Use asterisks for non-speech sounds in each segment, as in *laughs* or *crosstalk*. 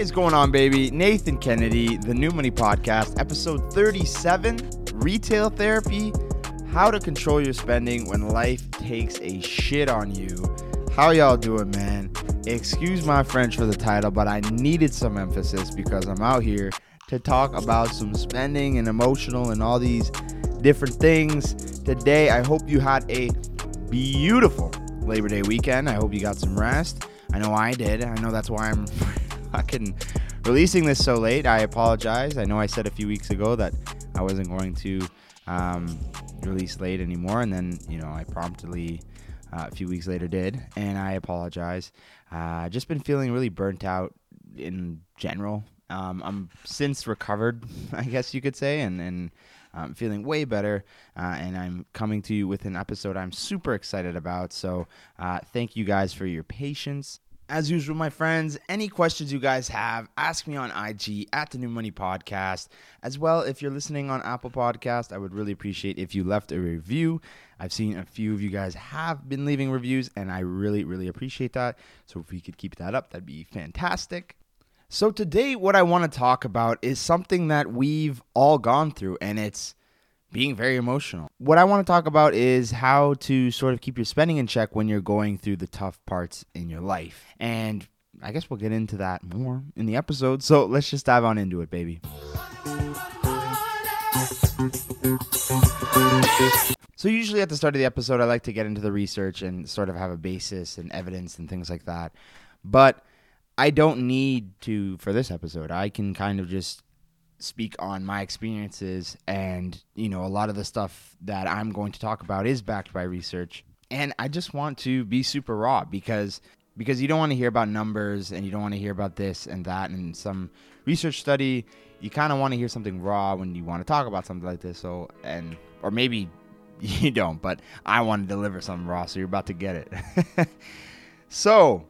is going on, baby? Nathan Kennedy, the New Money Podcast, episode 37 Retail Therapy How to Control Your Spending When Life Takes a Shit on You. How y'all doing, man? Excuse my French for the title, but I needed some emphasis because I'm out here to talk about some spending and emotional and all these different things. Today, I hope you had a beautiful Labor Day weekend. I hope you got some rest. I know I did. I know that's why I'm fucking releasing this so late. I apologize. I know I said a few weeks ago that I wasn't going to um, release late anymore, and then you know I promptly uh, a few weeks later did, and I apologize. Uh, just been feeling really burnt out in general. Um, I'm since recovered, *laughs* I guess you could say, and and I'm feeling way better, uh, and I'm coming to you with an episode I'm super excited about. So, uh, thank you guys for your patience. As usual, my friends, any questions you guys have, ask me on IG at the New Money Podcast. As well, if you're listening on Apple Podcast, I would really appreciate if you left a review. I've seen a few of you guys have been leaving reviews, and I really, really appreciate that. So if we could keep that up, that'd be fantastic. So today, what I want to talk about is something that we've all gone through, and it's being very emotional. What I want to talk about is how to sort of keep your spending in check when you're going through the tough parts in your life. And I guess we'll get into that more in the episode. So let's just dive on into it, baby. So, usually at the start of the episode, I like to get into the research and sort of have a basis and evidence and things like that. But I don't need to for this episode. I can kind of just speak on my experiences and you know a lot of the stuff that i'm going to talk about is backed by research. And i just want to be super raw because because you don't want to hear about numbers and you don't want to hear about this and that. And some research study you kind of want to hear something raw when you want to talk about something like this. So and or maybe *laughs* you don't but i want to deliver something raw so you're about to get it. *laughs* So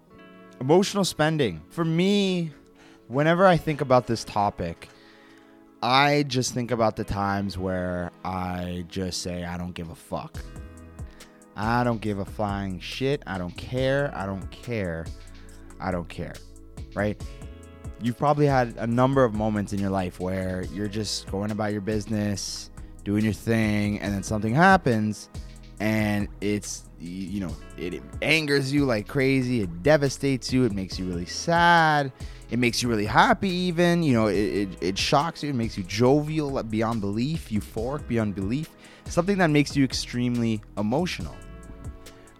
emotional spending. For me whenever i think about this topic I just think about the times where I just say, I don't give a fuck. I don't give a flying shit. I don't care. I don't care. I don't care. Right? You've probably had a number of moments in your life where you're just going about your business, doing your thing, and then something happens and it's you know it angers you like crazy. It devastates you. It makes you really sad. It makes you really happy even. You know it, it, it, shocks you. It makes you jovial beyond belief euphoric beyond belief. Something that makes you extremely emotional.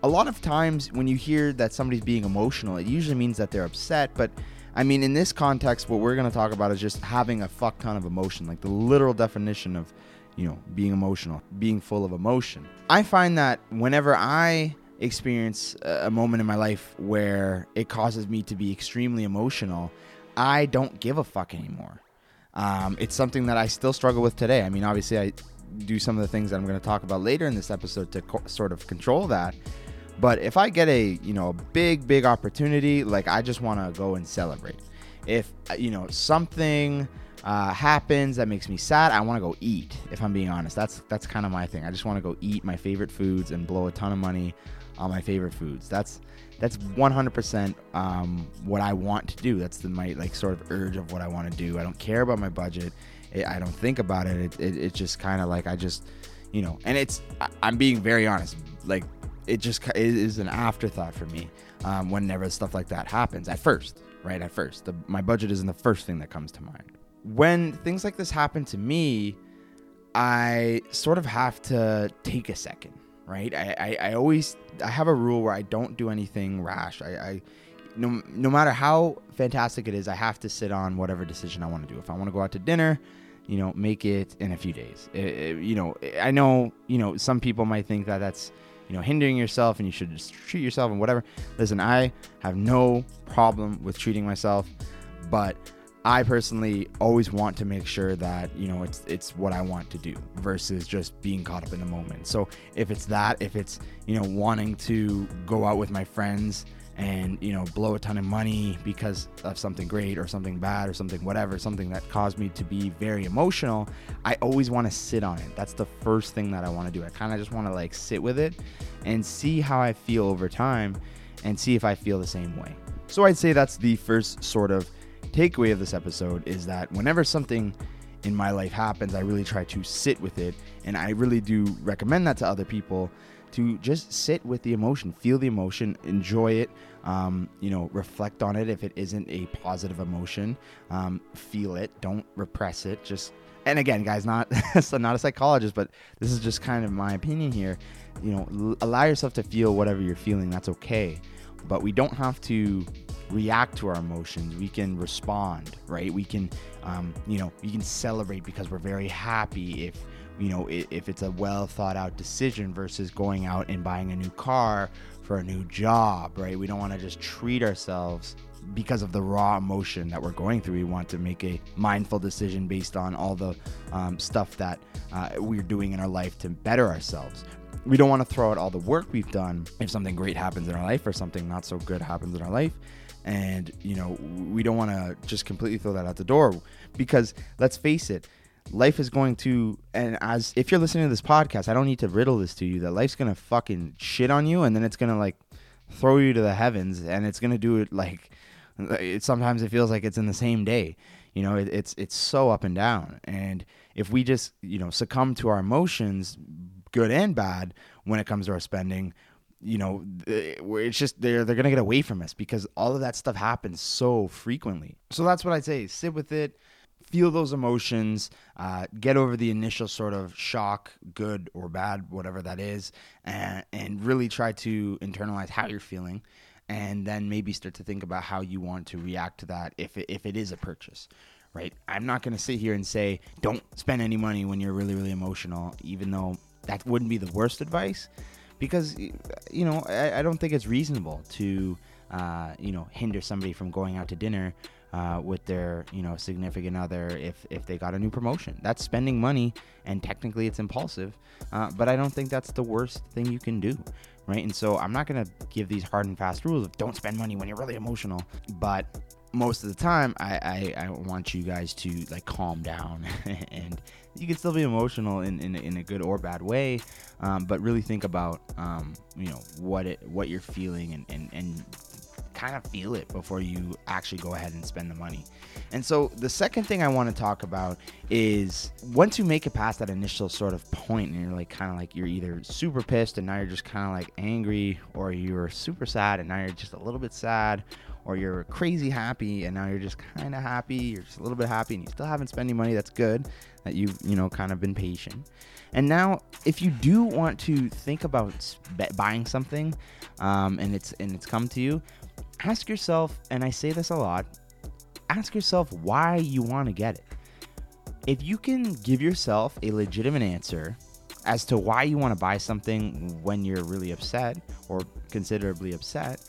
A lot of times when you hear that somebody's being emotional it usually means that they're upset. But i mean in this context what we're going to talk about is just having a fuck ton of emotion like the literal definition of you know, being emotional, being full of emotion. I find that whenever I experience a moment in my life where it causes me to be extremely emotional, I don't give a fuck anymore. Um, it's something that I still struggle with today. I mean, obviously, I do some of the things that I'm going to talk about later in this episode to co- sort of control that. But if I get a you know a big big opportunity, like I just want to go and celebrate. If you know something uh, happens that makes me sad, I want to go eat. If I'm being honest, that's that's kind of my thing. I just want to go eat my favorite foods and blow a ton of money on my favorite foods. That's that's 100% um, what I want to do. That's the, my like sort of urge of what I want to do. I don't care about my budget. It, I don't think about it. It, it, it's just kind of like I just, you know, and it's I, I'm being very honest. Like it just it is an afterthought for me um, whenever stuff like that happens. At first, right? At first, the, my budget isn't the first thing that comes to mind when things like this happen to me, I sort of have to take a second, right? I, I, I always I have a rule where I don't do anything rash. I, I no, no matter how fantastic it is, I have to sit on whatever decision I want to do. If I want to go out to dinner, you know, make it in a few days. It, it, you know, eh, I know, you know, some people might think that that's, you know, hindering yourself and you should just treat yourself and whatever. Listen, I have no problem with treating myself, but I personally always want to make sure that you know it's it's what I want to do versus just being caught up in the moment. So if it's that, if it's you know wanting to go out with my friends and you know blow a ton of money because of something great or something bad or something whatever, something that caused me to be very emotional, I always want to sit on it. That's the first thing that I want to do. I kind of just want to like sit with it and see how I feel over time and see if I feel the same way. So I'd say that's the first sort of takeaway of this episode is that whenever something in my life happens, I really try to sit with it. And I really do recommend that to other people to just sit with the emotion, feel the emotion, enjoy it, um, you know, reflect on it if it isn't a positive emotion, um, feel it, don't repress it. Just and again, guys, not *laughs* not a psychologist, but this is just kind of my opinion here. You know, l- allow yourself to feel whatever you're feeling. That's okay, but we don't have to react to our emotions. We can respond, right? We can, um, you know, we can celebrate because we're very happy if you know if it's a well thought out decision versus going out and buying a new car for a new job, right? We don't want to just treat ourselves because of the raw emotion that we're going through. We want to make a mindful decision based on all the um, stuff that uh, we're doing in our life to better ourselves. We don't want to throw out all the work we've done if something great happens in our life or something not so good happens in our life. And, you know, we don't want to just completely throw that out the door because let's face it, life is going to and as if you're listening to this podcast i don't need to riddle this to you that life's gonna fucking shit on you and then it's gonna like throw you to the heavens and it's gonna do it like it, sometimes it feels like it's in the same day you know it, it's it's so up and down and if we just you know succumb to our emotions good and bad when it comes to our spending you know it's just they're they're gonna get away from us because all of that stuff happens so frequently so that's what i'd say sit with it feel those emotions, uh, get over the initial sort of shock, good or bad, whatever that is, and, and really try to internalize how you're feeling. And then maybe start to think about how you want to react to that if it, if it is a purchase, right? I'm not going to sit here and say, don't spend any money when you're really, really emotional, even though that wouldn't be the worst advice because, you know, I, I don't think it's reasonable to, uh, you know, hinder somebody from going out to dinner uh, with their you know significant other if if they got a new promotion. That's spending money, and technically it's impulsive. Uh, but I don't think that's the worst thing you can do, right? And so I'm not gonna give these hard and fast rules of don't spend money when you're really emotional, but most of the time I, I, I want you guys to like calm down *laughs* and you can still be emotional in, in, in a good or bad way um, but really think about um, you know what it what you're feeling and, and, and kind of feel it before you actually go ahead and spend the money. And so the second thing I want to talk about is once you make it past that initial sort of point and you're like kind of like you're either super pissed and now you're just kind of like angry or you're super sad and now you're just a little bit sad or you're crazy happy and now you're just kind of happy you're just a little bit happy and you still haven't spent any money that's good that you've you know kind of been patient and now if you do want to think about buying something um, and it's and it's come to you ask yourself, and I say this a lot, ask yourself why you want to get it. If you can give yourself a legitimate answer as to why you want to buy something when you're really upset or considerably upset,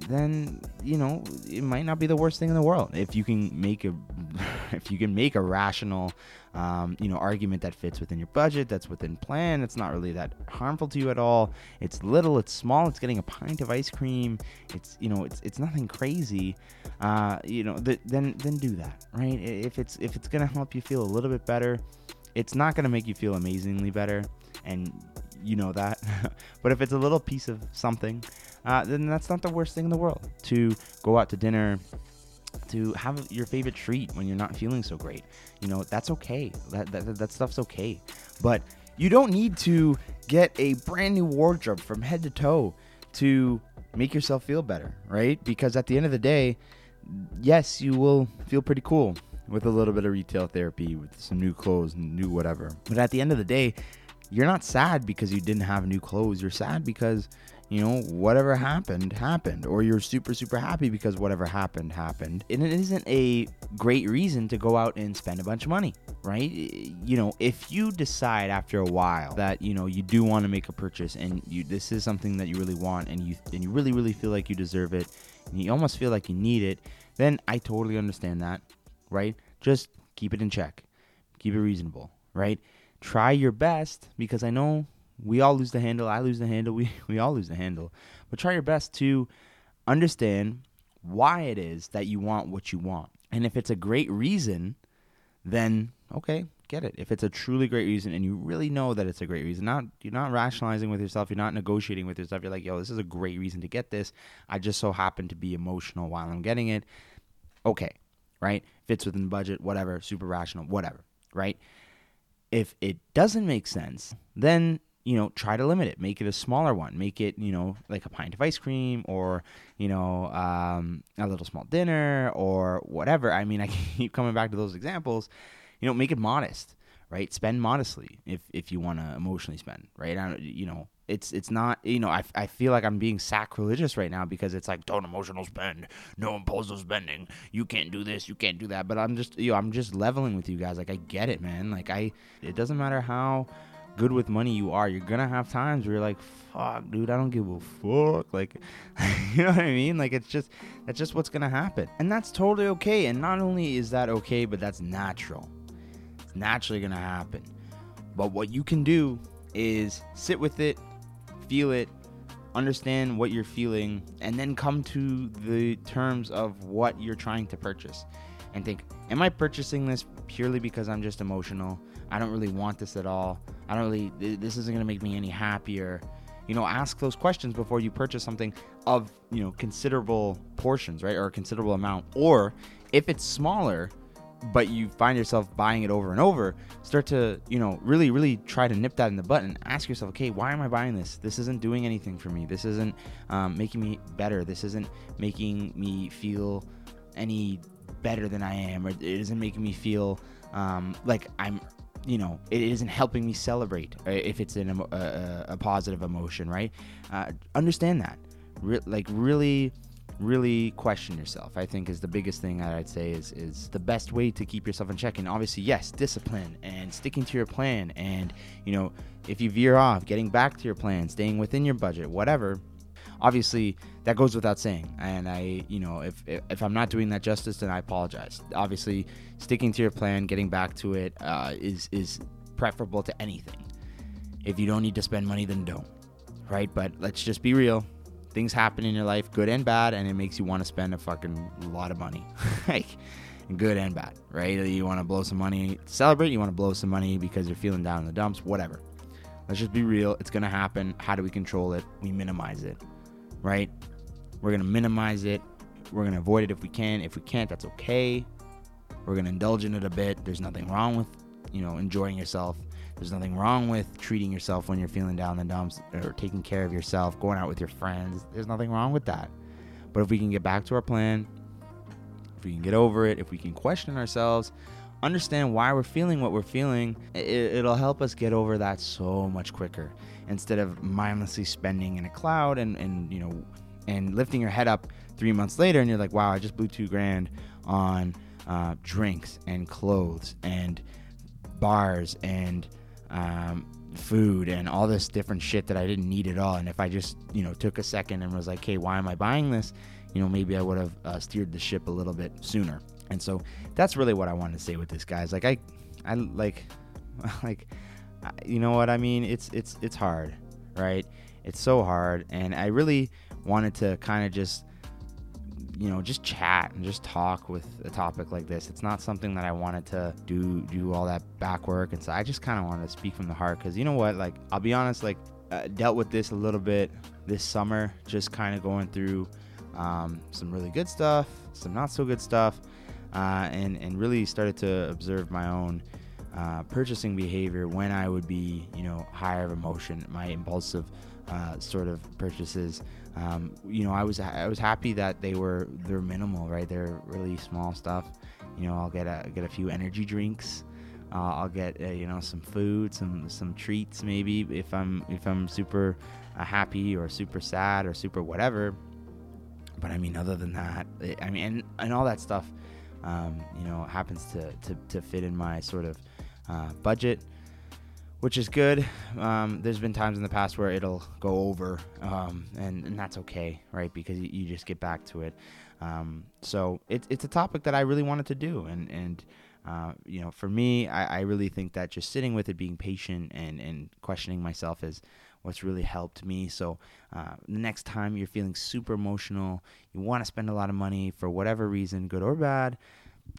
then you know it might not be the worst thing in the world. If you can make a *laughs* if you can make a rational um, you know argument that fits within your budget that's within plan it's not really that harmful to you at all it's little it's small it's getting a pint of ice cream it's you know it's it's nothing crazy uh, you know th- then then do that right? If it's if it's gonna help you feel a little bit better it's not gonna make you feel amazingly better and you know that. *laughs* but if it's a little piece of something, uh, then that's not the worst thing in the world. To go out to dinner, to have your favorite treat when you're not feeling so great, you know, that's okay. That, that, that stuff's okay. But you don't need to get a brand new wardrobe from head to toe to make yourself feel better, right? Because at the end of the day, yes, you will feel pretty cool with a little bit of retail therapy, with some new clothes new whatever. But at the end of the day, you're not sad because you didn't have new clothes. You're sad because, you know, whatever happened, happened. Or you're super, super happy because whatever happened, happened. And it isn't a great reason to go out and spend a bunch of money, right? You know, if you decide after a while that, you know, you do want to make a purchase and you this is something that you really want and you and you really, really feel like you deserve it and you almost feel like you need it, then I totally understand that, right? Just keep it in check. Keep it reasonable, right? Try your best because I know we all lose the handle. I lose the handle. We, *laughs* we all lose the handle. But try your best to understand why it is that you want what you want. And if it's a great reason, then okay, get it. If it's a truly great reason and you really know that it's a great reason, not you're not rationalizing with yourself, you're not negotiating with yourself. You're like, yo, this is a great reason to get this. I just so happen to be emotional while I'm getting it. Okay, right? Fits within the budget, whatever, super rational, whatever, right? If it doesn't make sense, then you know try to limit it. Make it a smaller one. Make it you know like a pint of ice cream or you know um, a little small dinner or whatever. I mean i *laughs* keep coming back to those examples. You know make it modest right spend modestly if if you want to emotionally spend right I, you know it's it's not you know I, I feel like i'm being sacrilegious right now because it's like don't emotional spend no impulsive spending you can't do this you can't do that but i'm just you know i'm just leveling with you guys like i get it man like i it doesn't matter how good with money you are, you're gonna have times where you're like, fuck, dude, I don't give a fuck. Like, *laughs* you know what I mean? Like, it's just, that's just what's gonna happen. And that's totally okay. And not only is that okay, but that's natural. Naturally gonna happen. But what you can do is sit with it, feel it, understand what you're feeling, and then come to the terms of what you're trying to purchase. And think, am I purchasing this purely because I'm just emotional? I don't really want this at all. I don't really, this isn't going to make me any happier. You know, ask those questions before you purchase something of, you know, considerable portions, right? Or a considerable amount. Or if it's smaller, but you find yourself buying it over and over, start to, you know, really, really try to nip that in the butt and ask yourself, okay, why am I buying this? This isn't doing anything for me. This isn't um, making me better. This isn't making me feel any better than I am, or it isn't making me feel um, like I'm you know it isn't helping me celebrate uh, if it's in a, a, a positive emotion right uh, understand that Re- like really really question yourself i think is the biggest thing that i'd say is is the best way to keep yourself in check. And obviously yes discipline and sticking to your plan. And you know if you veer off getting back to your plan staying within your budget whatever obviously that goes without saying. And i you know if if i'm not doing that justice then i apologize. Obviously sticking to your plan getting back to it uh, is is preferable to anything. If you don't need to spend money then don't right? But let's just be real things happen in your life good and bad and it makes you want to spend a fucking lot of money *laughs* like good and bad right you want to blow some money to celebrate you want to blow some money because you're feeling down in the dumps whatever let's just be real it's gonna happen how do we control it we minimize it right? We're going to minimize it. We're going to avoid it if we can. If we can't, that's okay. We're going to indulge in it a bit. There's nothing wrong with, you know, enjoying yourself. There's nothing wrong with treating yourself when you're feeling down in the dumps or taking care of yourself, going out with your friends. There's nothing wrong with that. But if we can get back to our plan, if we can get over it, if we can question ourselves, understand why we're feeling what we're feeling, it, will help us get over that so much quicker instead of mindlessly spending in a cloud and, and you know and lifting your head up three months later and you're like wow i just blew two grand on uh, drinks and clothes and bars and um, food and all this different shit that i didn't need at all. And if i just you know took a second and was like hey why am i buying this? You know maybe i would have uh, steered the ship a little bit sooner. And so that's really what i wanted to say with this guys. Like i i like *laughs* like you know what I mean? It's it's it's hard, right? It's so hard, and I really wanted to kind of just you know just chat and just talk with a topic like this. It's not something that i wanted to do do all that back work. And so i just kind of wanted to speak from the heart because you know what? Like i'll be honest like uh, dealt with this a little bit this summer just kind of going through um, some really good stuff some not so good stuff uh, and and really started to observe my own uh, purchasing behavior when I would be, you know, higher of emotion, my impulsive uh, sort of purchases. Um, you know, I was I was happy that they were they're minimal, right? They're really small stuff. You know, I'll get a get a few energy drinks. Uh, I'll get uh, you know some food, some some treats maybe if I'm if I'm super uh, happy or super sad or super whatever. But I mean, other than that, it, I mean, and, and all that stuff, um, you know, happens to, to, to fit in my sort of uh, budget, which is good. Um, there's been times in the past where it'll go over, um, and, and that's okay, right? Because you, you just get back to it. Um, so it, it's a topic that I really wanted to do, and and uh, you know, for me, I, I really think that just sitting with it, being patient, and and questioning myself is what's really helped me. So uh, the next time you're feeling super emotional, you want to spend a lot of money for whatever reason, good or bad,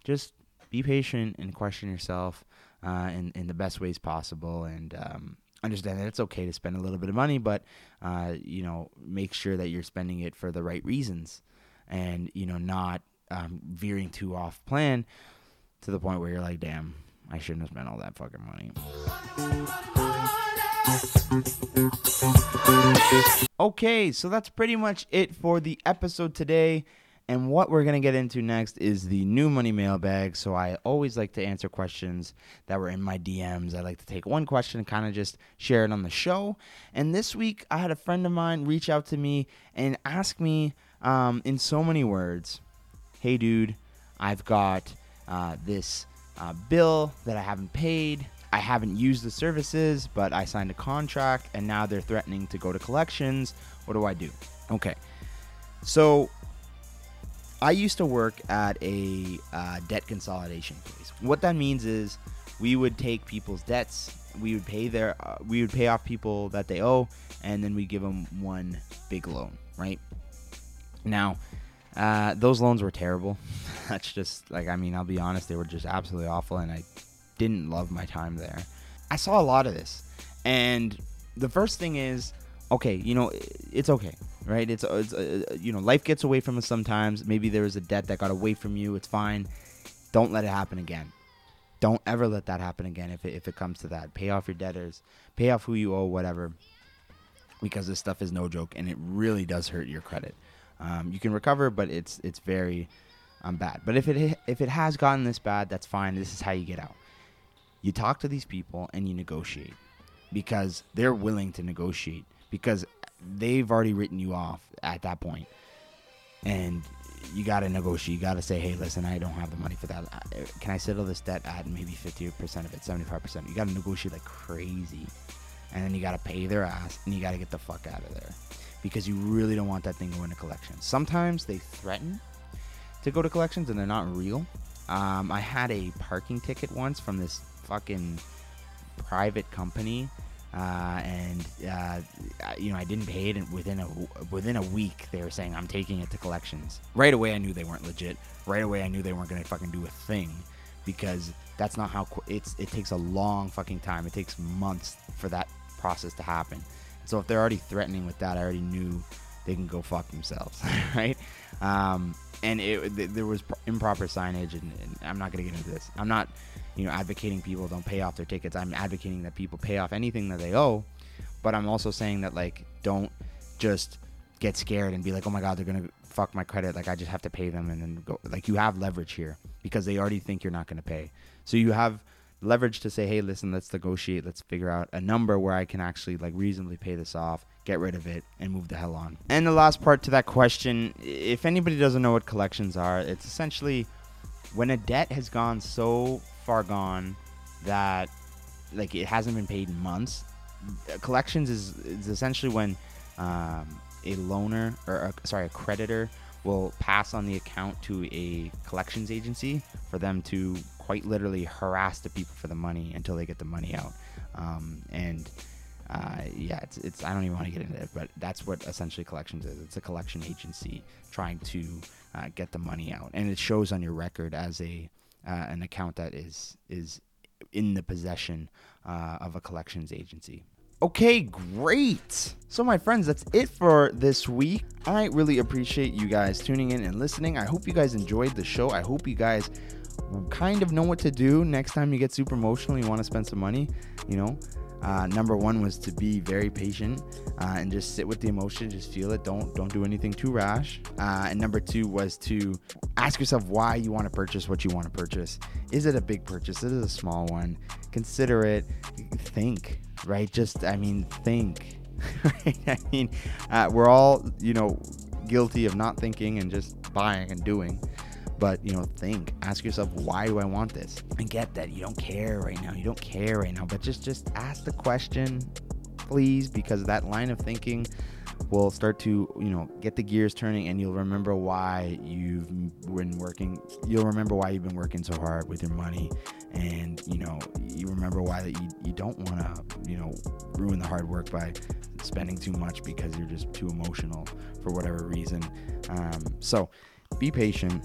just be patient and question yourself uh, in in the best ways possible, and um, understand that it's okay to spend a little bit of money, but uh, you know, make sure that you're spending it for the right reasons, and you know, not um, veering too off plan to the point where you're like, damn, I shouldn't have spent all that fucking money. Okay, so that's pretty much it for the episode today. And what we're going to get into next is the new money mailbag. So I always like to answer questions that were in my DMs. I like to take one question and kind of just share it on the show. And this week, I had a friend of mine reach out to me and ask me um, in so many words Hey, dude, I've got uh, this uh, bill that I haven't paid. I haven't used the services, but I signed a contract and now they're threatening to go to collections. What do I do? Okay. So I used to work at a uh, debt consolidation place. What that means is we would take people's debts, we would pay their, uh, we would pay off people that they owe, and then we give them one big loan, right? Now, uh, those loans were terrible. *laughs* That's just like I mean, I'll be honest, they were just absolutely awful, and I didn't love my time there. I saw a lot of this, and the first thing is, okay, you know, it's okay right? It's, it's uh, you know, life gets away from us sometimes. Maybe there was a debt that got away from you. It's fine. Don't let it happen again. Don't ever let that happen again if it, if it comes to that. Pay off your debtors, pay off who you owe, whatever, because this stuff is no joke and it really does hurt your credit. Um, you can recover, but it's it's very um, bad. But if it if it has gotten this bad, that's fine. This is how you get out. You talk to these people and you negotiate because they're willing to negotiate because they've already written you off at that point, and you got to negotiate. You got to say, hey, listen, I don't have the money for that. Can I settle this debt at maybe 50% of it, 75%? You got to negotiate like crazy. And then you got to pay their ass and you got to get the fuck out of there because you really don't want that thing going to collections. Sometimes they threaten to go to collections and they're not real. Um, I had a parking ticket once from this fucking private company uh, and uh, you know I didn't pay it, and within a within a week they were saying I'm taking it to collections. Right away I knew they weren't legit. Right away I knew they weren't gonna fucking do a thing because that's not how it's. It takes a long fucking time. It takes months for that process to happen. So if they're already threatening with that, I already knew they can go fuck themselves, *laughs* right? Um, and it, there was improper signage, and, and I'm not gonna get into this. I'm not you know, advocating people don't pay off their tickets. I'm advocating that people pay off anything that they owe, but I'm also saying that like don't just get scared and be like, oh my god, they're gonna fuck my credit. Like I just have to pay them and then go. Like you have leverage here because they already think you're not gonna pay. So you have leverage to say, hey, listen, let's negotiate. Let's figure out a number where I can actually like reasonably pay this off, get rid of it, and move the hell on. And the last part to that question, if anybody doesn't know what collections are, it's essentially when a debt has gone so far gone that like it hasn't been paid in months. Collections is, is essentially when um, a loaner or a, sorry a creditor will pass on the account to a collections agency for them to quite literally harass the people for the money until they get the money out. Um, and uh, yeah, it's, it's I don't even want to get into it, but that's what essentially collections is. It's a collection agency trying to uh, get the money out, and it shows on your record as a uh, an account that is is in the possession uh, of a collections agency. Okay, great. So, my friends, that's it for this week. I really appreciate you guys tuning in and listening. I hope you guys enjoyed the show. I hope you guys kind of know what to do next time you get super emotional. You want to spend some money, you know. Uh, number one was to be very patient uh, and just sit with the emotion, just feel it. Don't don't do anything too rash. Uh, and number two was to ask yourself why you want to purchase what you want to purchase. Is it a big purchase? Is it a small one? Consider it. Think, right? Just I mean, think. *laughs* I mean, uh, we're all you know guilty of not thinking and just buying and doing but you know think ask yourself why do i want this? And get that you don't care right now you don't care right now but just just ask the question please because that line of thinking will start to you know get the gears turning and you'll remember why you've been working you'll remember why you've been working so hard with your money and you know you remember why that you, you don't want to you know ruin the hard work by spending too much because you're just too emotional for whatever reason. Um, so be patient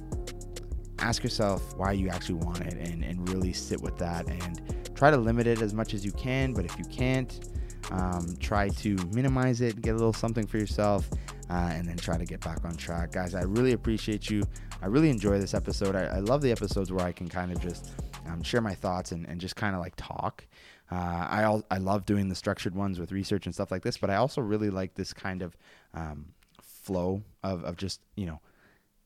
ask yourself why you actually want it and, and really sit with that and try to limit it as much as you can. But if you can't, um, try to minimize it, get a little something for yourself, uh, and then try to get back on track. Guys, I really appreciate you. I really enjoy this episode. I, I love the episodes where I can kind of just um, share my thoughts and, and just kind of like talk. Uh, I I love doing the structured ones with research and stuff like this, but I also really like this kind of um, flow of, of just you know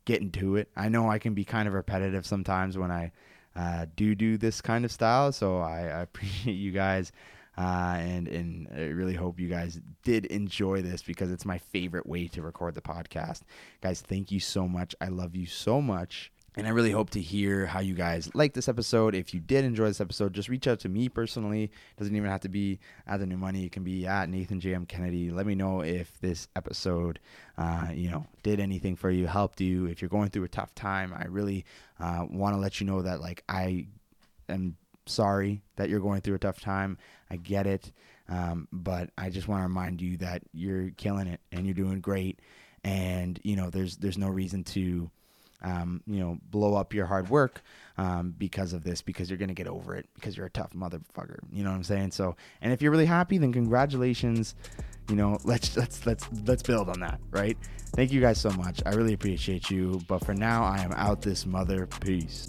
getting to it. I know I can be kind of repetitive sometimes when I uh, do do this kind of style, so I, I *laughs* appreciate you guys. Uh, and and I really hope you guys did enjoy this because it's my favorite way to record the podcast. Guys, thank you so much. I love you so much. And I really hope to hear how you guys like this episode. If you did enjoy this episode, just reach out to me personally. It doesn't even have to be at the new money. It can be at Nathan J M Kennedy. Let me know if this episode, uh, you know, did anything for you, helped you. If you're going through a tough time, I really uh, want to let you know that like I am sorry that you're going through a tough time. I get it, um, but I just want to remind you that you're killing it and you're doing great. And you know, there's there's no reason to um, you know, blow up your hard work um, because of this, because you're gonna get over it, because you're a tough motherfucker. You know what I'm saying? So, and if you're really happy, then congratulations. You know, *laughs* let's let's let's let's build on that, right? Thank you guys so much. I really appreciate you. But for now, I am out this mother. Peace.